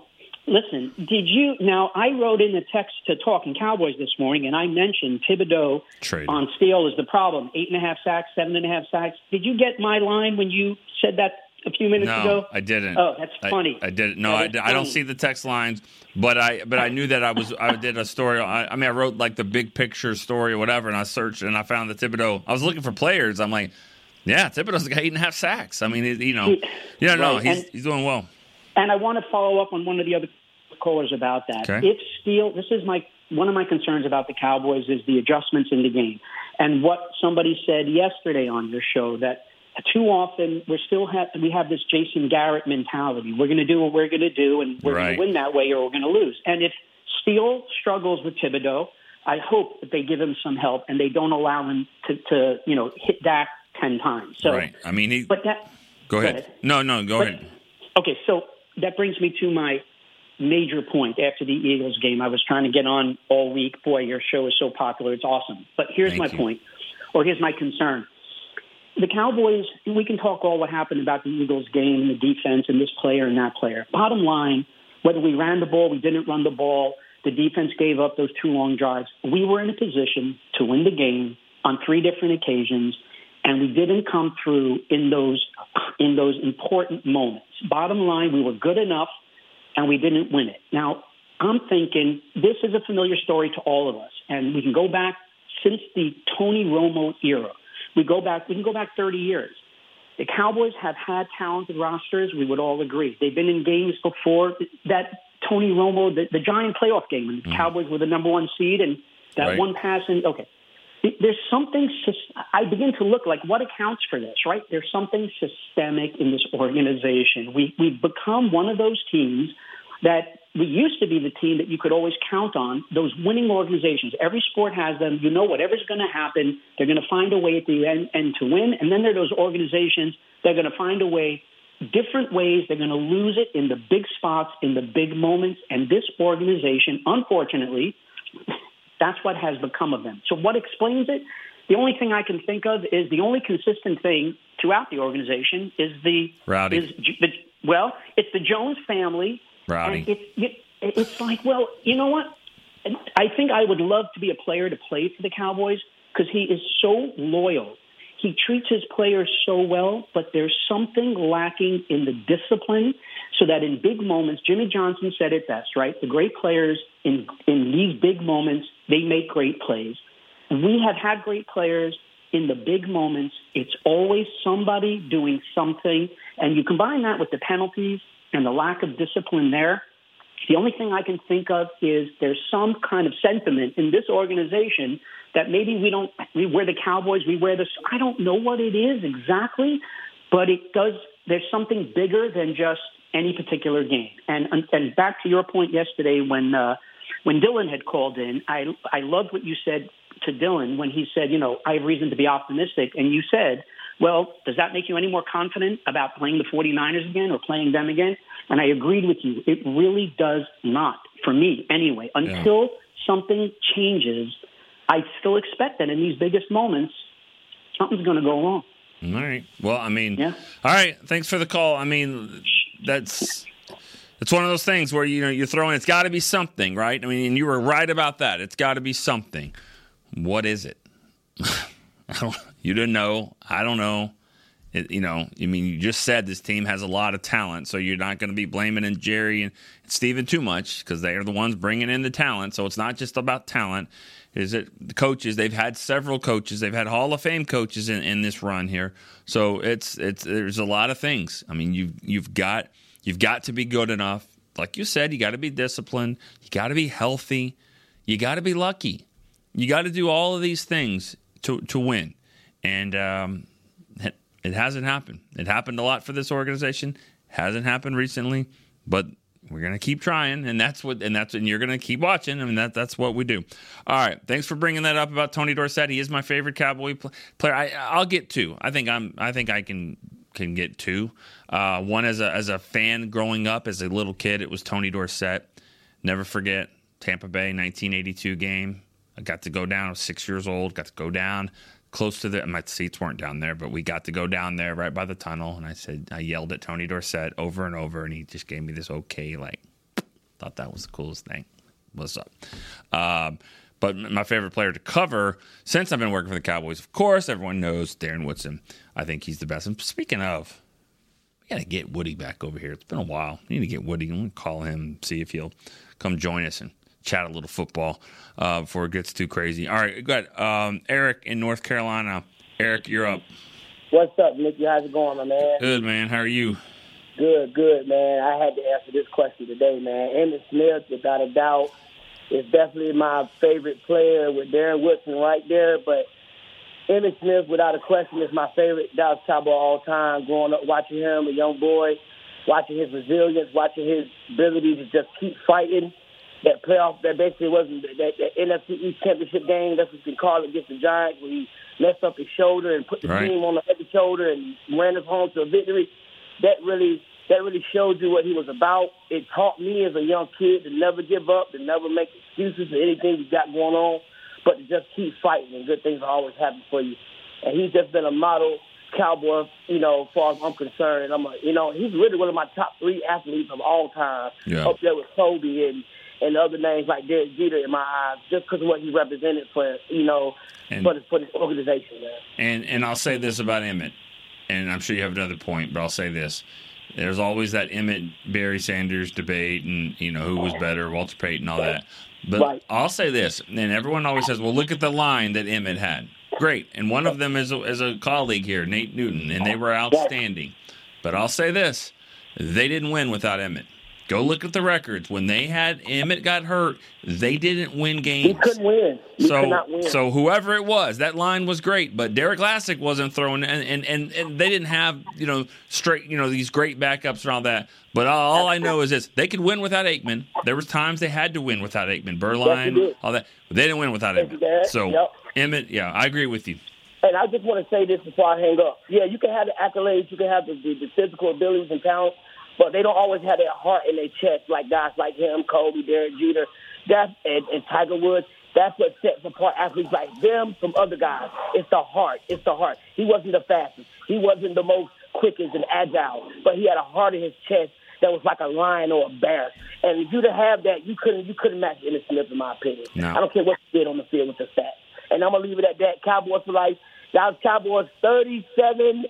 Listen, did you now? I wrote in the text to Talking Cowboys this morning, and I mentioned Thibodeaux Trade. on Steele is the problem. Eight and a half sacks, seven and a half sacks. Did you get my line when you said that a few minutes no, ago? I didn't. Oh, that's funny. I, I didn't. No, I, I, don't see the text lines, but I but I knew that I was I did a story. I, I mean, I wrote like the big picture story or whatever, and I searched and I found the Thibodeaux. I was looking for players. I'm like, yeah, Thibodeaux's got eight and a half sacks. I mean, you know, yeah, no, Right, he's and- he's doing well. And I want to follow up on one of the other callers about that. Okay. If Steele, this is my one of my concerns about the Cowboys is the adjustments in the game, and what somebody said yesterday on your show that too often we're still have we have this Jason Garrett mentality. We're going to do what we're going to do, and we're Right. going to win that way, or we're going to lose. And if Steele struggles with Thibodeaux, I hope that they give him some help and they don't allow him to, to you know hit Dak ten times. So, right. I mean, he. but that go ahead. ahead. No, no, go But- ahead. Okay, so that brings me to my major point after the Eagles game. I was trying to get on all week. Boy, your show is so popular. It's awesome. But here's Thank my you. point, or here's my concern. The Cowboys, we can talk all what happened about the Eagles game and the defense and this player and that player. Bottom line, whether we ran the ball, we didn't run the ball, the defense gave up those two long drives. We were in a position to win the game on three different occasions, and we didn't come through in those in those important moments. Bottom line, we were good enough, and we didn't win it. Now, I'm thinking this is a familiar story to all of us, and we can go back since the Tony Romo era. We go back. We can go back 30 years. The Cowboys have had talented rosters. We would all agree. They've been in games before that Tony Romo, the, the giant playoff game, when the mm-hmm. Cowboys were the number one seed, and that Right. one pass. And okay, there's something. I begin to look like what accounts for this, right? There's something systemic in this organization. We we've become one of those teams that we used to be the team that you could always count on. Those winning organizations. Every sport has them. You know whatever's going to happen, they're going to find a way at the end, end to win. And then there are those organizations that are going to find a way. Different ways they're going to lose it in the big spots, in the big moments. And this organization, unfortunately, that's what has become of them. So what explains it? The only thing I can think of is the only consistent thing throughout the organization is the Rowdy. is the, well, it's the Jones family. Rowdy. And it's it, it's like, well, you know what? I think I would love to be a player to play for the Cowboys because he is so loyal. He treats his players so well, but there's something lacking in the discipline so that in big moments, Jimmy Johnson said it best, right? The great players in, in these big moments, they make great plays. We have had great players in the big moments. It's always somebody doing something. And you combine that with the penalties and the lack of discipline there. The only thing I can think of is there's some kind of sentiment in this organization that maybe we don't, we wear the Cowboys, we wear this. I don't know what it is exactly, but it does, there's something bigger than just any particular game. And, and, and back to your point yesterday when, uh, when Dylan had called in, I, I loved what you said to Dylan when he said, you know, I have reason to be optimistic. And you said, well, does that make you any more confident about playing the 49ers again or playing them again? And I agreed with you. It really does not, for me anyway. Until something changes, I still expect that in these biggest moments, something's going to go wrong. All right. Well, I mean, yeah. all right. Thanks for the call. I mean, that's it's one of those things where you know you're throwing. It's got to be something, right? I mean, and you were right about that. It's got to be something. What is it? (laughs) I don't. You didn't know. I don't know. It, you know, I mean, you just said this team has a lot of talent, so you're not going to be blaming in Jerry and Steven too much because they are the ones bringing in the talent. So it's not just about talent. Is it the coaches? They've had several coaches. They've had Hall of Fame coaches in, in this run here. So it's it's there's a lot of things. I mean, you you've got you've got to be good enough. Like you said, you got to be disciplined. You got to be healthy. You got to be lucky. You got to do all of these things to to win. And um, it hasn't happened. It happened a lot for this organization. Hasn't happened recently, but we're gonna keep trying, and that's what, and that's, and you're gonna keep watching. I mean, that that's what we do. All right, thanks for bringing that up about Tony Dorsett. He is my favorite Cowboy pl- player. I, I'll get two. I think I'm. I think I can can get two. Uh, one as a as a fan growing up as a little kid, it was Tony Dorsett. Never forget Tampa Bay 1982 game. I got to go down. I was six years old. Got to go down close to the. My seats weren't down there, but we got to go down there right by the tunnel. And I said, I yelled at Tony Dorsett over and over, and he just gave me this okay. Like, thought that was the coolest thing. What's up? Um, but my favorite player to cover since I've been working for the Cowboys, of course, everyone knows Darren Woodson. I think he's the best. And speaking of, we got to get Woody back over here. It's been a while. We need to get Woody. To call him, see if he'll come join us and chat a little football uh, before it gets too crazy. All right, good. Um, Eric in North Carolina. Eric, you're up. What's up, Nicky? How's it going, my man? Good, man. How are you? Good, good, man. I had to answer this question today, man. Emmitt Smith, without a doubt, is definitely my favorite player with Darren Woodson right there. But Emmitt Smith, without a question, is my favorite Dallas Cowboy of all time. Growing up watching him, a young boy, watching his resilience, watching his ability to just keep fighting. That playoff, that basically wasn't that, that NFC East championship game. That's what you call it against the Giants, where he messed up his shoulder and put the Right. team on the heavy shoulder and ran us home to a victory. That really, that really showed you what he was about. It taught me as a young kid to never give up, to never make excuses for anything you got going on, but to just keep fighting and good things will always happen for you. And he's just been a model cowboy, you know, as far as I'm concerned. And I'm, a, you know, he's really one of my top three athletes of all time, Yeah. up there with Kobe and and other names like Derek Jeter in my eyes, just because of what he represented for, you know, And- for the, for the organization, man. And and I'll say this about Emmitt, and I'm sure you have another point, but I'll say this: there's always that Emmitt Barry Sanders debate, and you know who was better, Walter Payton, all that. But Right. I'll say this, and everyone always says, "Well, look at the line that Emmitt had." Great, and one of them is a, is a colleague here, Nate Newton, and they were outstanding. But I'll say this: they didn't win without Emmitt. Go look at the records. When they had Emmitt got hurt, they didn't win games. He couldn't win. So, could not win. so whoever it was, that line was great, but Derrick Lassic wasn't throwing, and, and, and, and they didn't have you know straight you know these great backups and all that. But all, all I know is this: they could win without Aikman. There was times they had to win without Aikman, Yes, Beuerlein, did. all that. But they didn't win without Yes, Aikman. So Yep. Emmitt, yeah, I agree with you. And I just want to say this before I hang up. Yeah, you can have the accolades, you can have the, the, the physical abilities and talent, but they don't always have that heart in their chest like guys like him, Kobe, Derek Jeter, that's, and, and Tiger Woods. That's what sets apart athletes like them from other guys. It's the heart. It's the heart. He wasn't the fastest. He wasn't the most quickest and agile, but he had a heart in his chest that was like a lion or a bear. And if you to have that, you couldn't you couldn't match Emmitt Smith in my opinion. No. I don't care what you did on the field with the stats. And I'm gonna leave it at that. Cowboys for life. Dallas Cowboys 37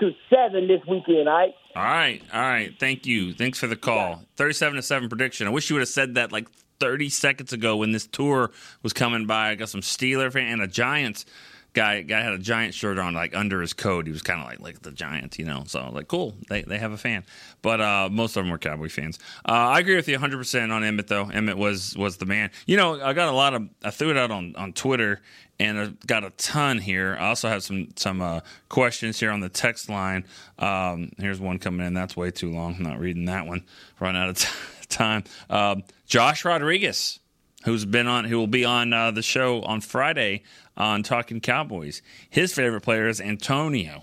to seven this weekend. All right. All right, all right. Thank you. Thanks for the call. Thirty-seven to seven prediction. I wish you would have said that like thirty seconds ago when this tour was coming by. I got some Steeler fan and a Giants guy. Guy had a Giant shirt on, like under his coat. He was kind of like like the Giants, you know. So I like, cool. They they have a fan, but uh, most of them were Cowboy fans. Uh, I agree with you 100 percent on Emmitt though. Emmitt was was the man. You know, I got a lot of. I threw it out on on Twitter and I've got a ton here. I also have some some uh, questions here on the text line. Um, here's one coming in. That's way too long. I'm not reading that one. Run out of t- (laughs) time. Um, Josh Rodriguez, who's been on, who will be on uh, the show on Friday on Talking Cowboys. His favorite player is Antonio.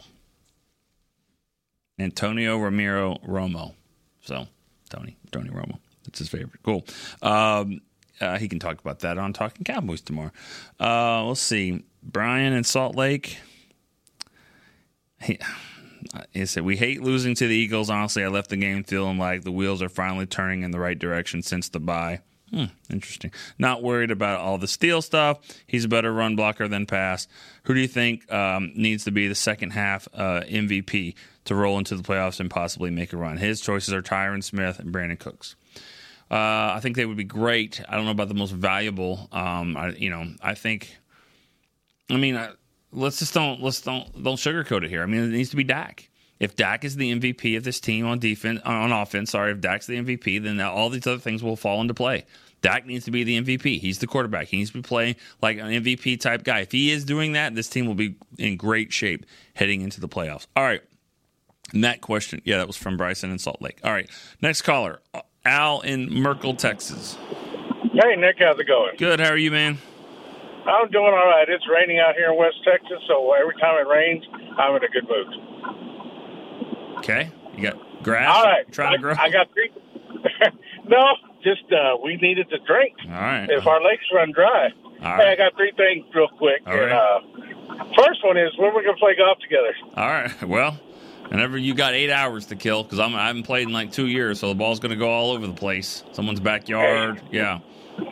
Antonio Ramiro Romo. So Tony, Tony Romo. That's his favorite. Cool. Um, uh, he can talk about that on Talking Cowboys tomorrow. Uh, let's see. Brian in Salt Lake. He, he said, We hate losing to the Eagles. Honestly, I left the game feeling like the wheels are finally turning in the right direction since the bye. Hmm, interesting. Not worried about all the Steele stuff. He's a better run blocker than pass. Who do you think um, needs to be the second half uh, MVP to roll into the playoffs and possibly make a run? His choices are Tyron Smith and Brandin Cooks. Uh, I think they would be great. I don't know about the most valuable. Um, I, you know, I think. I mean, uh, let's just don't let's don't don't sugarcoat it here. I mean, it needs to be Dak. If Dak is the MVP of this team on defense uh, on offense, sorry, if Dak's the MVP, then all these other things will fall into play. Dak needs to be the MVP. He's the quarterback. He needs to be playing like an MVP type guy. If he is doing that, this team will be in great shape heading into the playoffs. All right. And that question, yeah, that was from Bryson in Salt Lake. All right. Next caller, uh, Al in Merkel, Texas. Hey, Nick, how's it going? Good. How are you, man? I'm doing all right. It's raining out here in West Texas, so every time it rains, I'm in a good mood. Okay. You got grass All right. trying I, to grow? I got three. (laughs) no, just uh, we needed to drink. All right. If our lakes run dry. All Hey, I got three things real quick. All And, right. uh, first one is when we're going to play golf together. All right. (laughs) Well, whenever you got eight hours to kill, because I haven't played in like two years, so the ball's going to go all over the place. Someone's backyard. Yeah.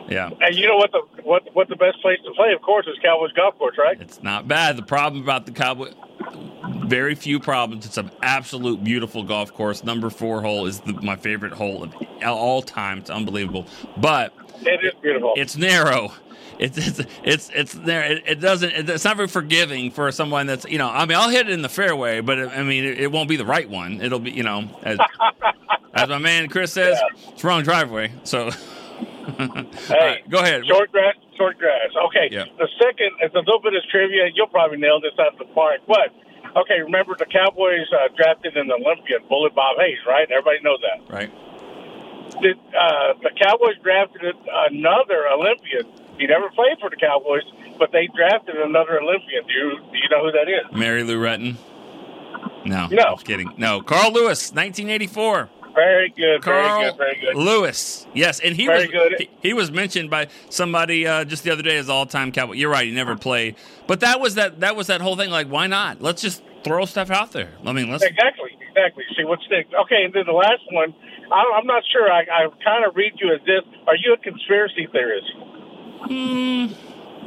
Yeah. And you know what the what what the best place to play, of course, is Cowboys Golf Course, right? It's not bad. The problem about the Cowboy, very few problems. It's an absolute beautiful golf course. Number four hole is the, my favorite hole of all time. It's unbelievable, but It is beautiful. it's narrow. It's it's it's it's there. It, it doesn't. It's not very forgiving for someone that's you know. I mean, I'll hit it in the fairway, but I mean, it, it won't be the right one. It'll be you know, as, (laughs) as my man Chris says, it's wrong driveway. So, All right, go ahead. Short grass, short grass. Okay. Yeah. The second is a little bit of trivia. You'll probably nail this out of the park. But okay, remember the Cowboys uh, drafted an Olympian, Bullet Bob Hayes, right? Everybody knows that. Right. Did uh, the Cowboys drafted another Olympian? He never played for the Cowboys, but they drafted another Olympian. Do you do you know who that is? Mary Lou Retton. No, No. I'm kidding. No, Carl Lewis, 1984. Very good. Carl very good. Very good. Lewis. Yes, and he Very was good. He, he was mentioned by somebody uh, just the other day as all-time Cowboy. You're right, he never played, but that was that that was that whole thing. Like, why not? Let's just throw stuff out there. I mean, let's. Exactly, exactly. See what sticks. Okay, and then the last one. I, I'm not sure. I, I kind of read you as this. Are you a conspiracy theorist? Hmm.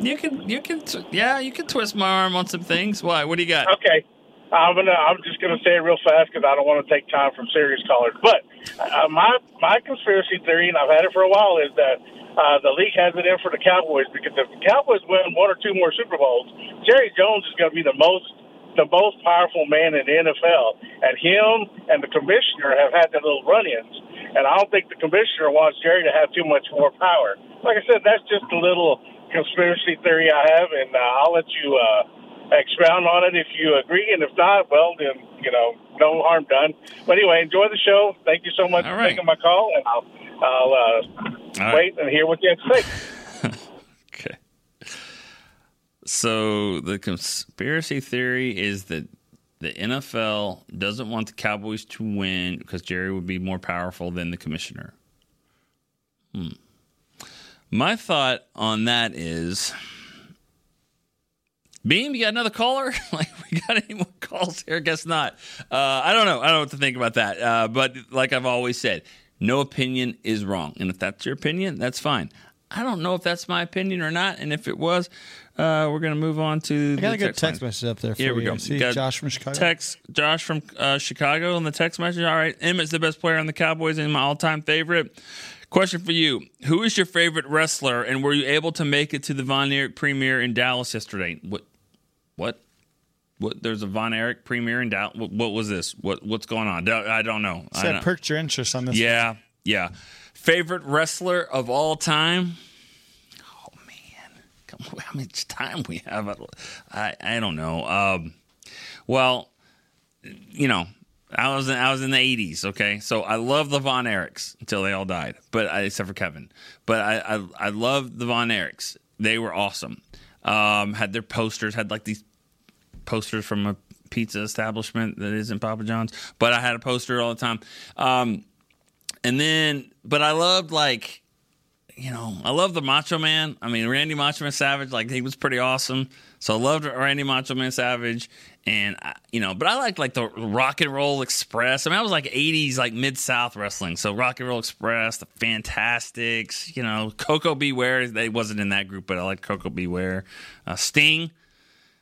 You can you can yeah you can twist my arm on some things. Why? What do you got? Okay. I'm gonna. I'm just gonna say it real fast because I don't want to take time from serious callers. But uh, my my conspiracy theory, and I've had it for a while, is that uh, the league has it in for the Cowboys because if the Cowboys win one or two more Super Bowls, Jerry Jones is going to be the most the most powerful man in the NFL, and him and the commissioner have had their little run-ins, and I don't think the commissioner wants Jerry to have too much more power. Like I said, that's just a little conspiracy theory I have, and uh, I'll let you. Uh, expound on it if you agree, and if not, well, then you know, no harm done. But anyway, enjoy the show. Thank you so much for taking my call, and I'll I'll uh, right. wait and hear what you have to say. (laughs) okay. So the conspiracy theory is that the NFL doesn't want the Cowboys to win because Jerry would be more powerful than the commissioner. Hmm. My thought on that is Beam, you got another caller? (laughs) like, we got any more calls here? Guess not. Uh, I don't know. I don't know what to think about that. Uh, but like I've always said, no opinion is wrong. And if that's your opinion, that's fine. I don't know if that's my opinion or not. And if it was, uh, we're going to move on to. I got the a good text line. message up there for Here we you. go. See Josh from Chicago? Text Josh from uh, Chicago on the text message. All right, Emmitt's the best player on the Cowboys and my all-time favorite. Question for you: Who is your favorite wrestler, and were you able to make it to the Von Erich premiere in Dallas yesterday? What? What? What? There's a Von Erich premiere in doubt. What, what was this? What? What's going on? I don't know. I So don't- perked your interest on this. yeah, yeah. Favorite wrestler of all time? Oh man, Come on, how much time we have? I I don't know. Um, well, you know, I was in, I was in the '80s. Okay, so I love the Von Erichs until they all died, but I, except for Kevin. But I I, I love the Von Erichs. They were awesome. Um, had their posters. Had like these posters from a pizza establishment that isn't Papa John's, but I had a poster all the time. Um, and then, but I loved like, you know, I love the Macho Man. I mean, Randy Macho Man Savage, like he was pretty awesome. So I loved Randy Macho Man Savage, and I, you know, but I liked like the Rock and Roll Express. I mean, I was like '80s, like Mid South wrestling. So Rock and Roll Express, the Fantastics, you know, Koko B. Ware. They wasn't in that group, but I like Koko B. Ware. Uh, Sting.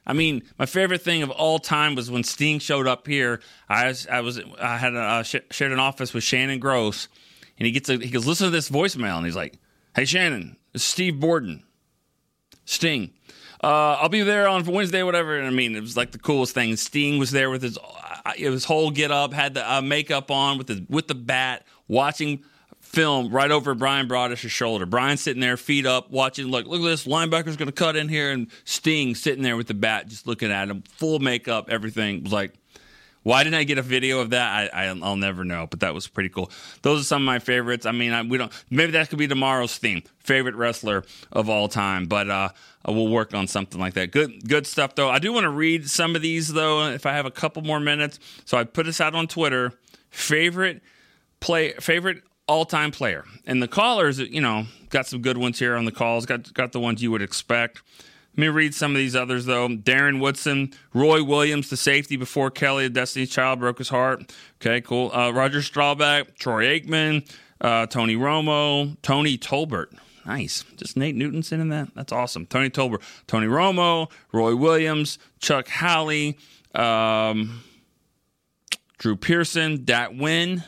I mean, my favorite thing of all time was when Sting showed up here. I was, I was, I had a, uh, sh- shared an office with Shannon Gross, and he gets a, he goes, listen to this voicemail, and he's like, "Hey Shannon, it's Steve Borden, Sting. Uh, I'll be there on Wednesday, whatever." And I mean, it was like the coolest thing. Sting was there with his, uh, his whole get up, had the uh, makeup on with the with the bat, watching film right over Bryan Broaddus's shoulder. Brian sitting there, feet up, watching. Look, look at this. Linebacker's going to cut in here, and Sting sitting there with the bat, just looking at him, full makeup, everything. Was like, why didn't I get a video of that? I, I I'll never know, but that was pretty cool. Those are some of my favorites. I mean, I, we don't. Maybe that could be tomorrow's theme. Favorite wrestler of all time, but uh, we'll work on something like that. Good, good stuff though. I do want to read some of these though, if I have a couple more minutes. So I put this out on Twitter. Favorite play, favorite all-time player, and the callers, you know, got some good ones here on the calls. Got got the ones you would expect. Let me read some of these others, though. Darren Woodson, Roy Williams, the safety before Kelly, the Destiny's Child, broke his heart. Okay, cool. Uh, Roger Staubach, Troy Aikman, uh, Tony Romo, Tony Tolbert. Nice. Just Nate Newton sending that? That's awesome. Tony Tolbert, Tony Romo, Roy Williams, Chuck Haley, um, Drew Pearson, Dat Nguyen,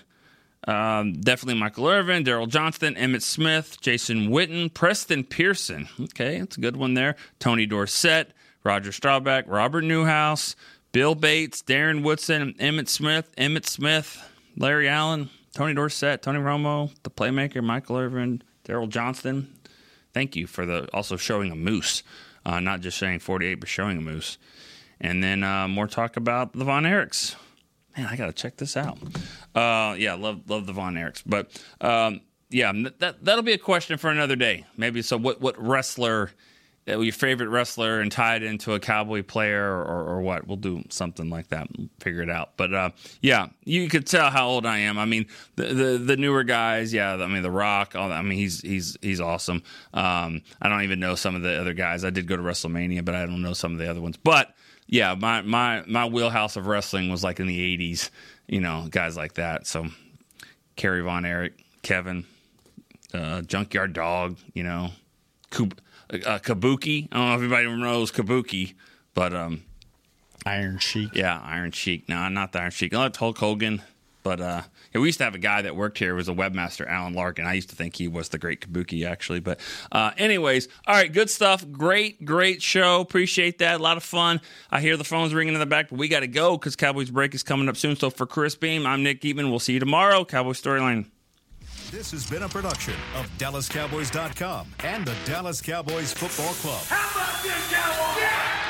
um, definitely Michael Irvin, Daryl Johnston, Emmitt Smith, Jason Witten, Preston Pearson. Okay, that's a good one there. Tony Dorsett, Roger Staubach, Robert Newhouse, Bill Bates, Darren Woodson, Emmitt Smith, Emmitt Smith, Larry Allen, Tony Dorsett, Tony Romo, the playmaker, Michael Irvin, Daryl Johnston, Thank you for the also showing a moose, uh, not just saying 48, but showing a moose. And then uh, more talk about the Von Erichs. Man, I gotta check this out. Uh, yeah, love love the Von Erichs, but um, yeah, that that'll be a question for another day. Maybe so. What what wrestler? uh, Your favorite wrestler and tie it into a cowboy player or, or what? We'll do something like that. Figure it out. But uh, yeah, you could tell how old I am. I mean, the the, the newer guys, yeah. I mean, The Rock. All that, I mean, he's he's he's awesome. Um, I don't even know some of the other guys. I did go to WrestleMania, but I don't know some of the other ones. But yeah, my my my wheelhouse of wrestling was like in the '80s. You know, guys like that. So Kerry Von Erich, Kevin, uh, Junkyard Dog. You know, Kub- uh, Kabuki. I don't know if anybody knows Kabuki, but um, Iron Sheik. Yeah, Iron Sheik. No, not the Iron Sheik. I like Hulk Hogan. But uh, we used to have a guy that worked here. It was a webmaster, Alan Larkin. I used to think he was the great Kabuki, actually. But, uh, anyways, all right, good stuff. Great, great show. Appreciate that. A lot of fun. I hear the phones ringing in the back, but we got to go because Cowboys break is coming up soon. So for Chris Beam, I'm Nick Eatman. We'll see you tomorrow. Cowboy Storyline. This has been a production of DallasCowboys.com and the Dallas Cowboys Football Club. How about this, Cowboys? Yeah!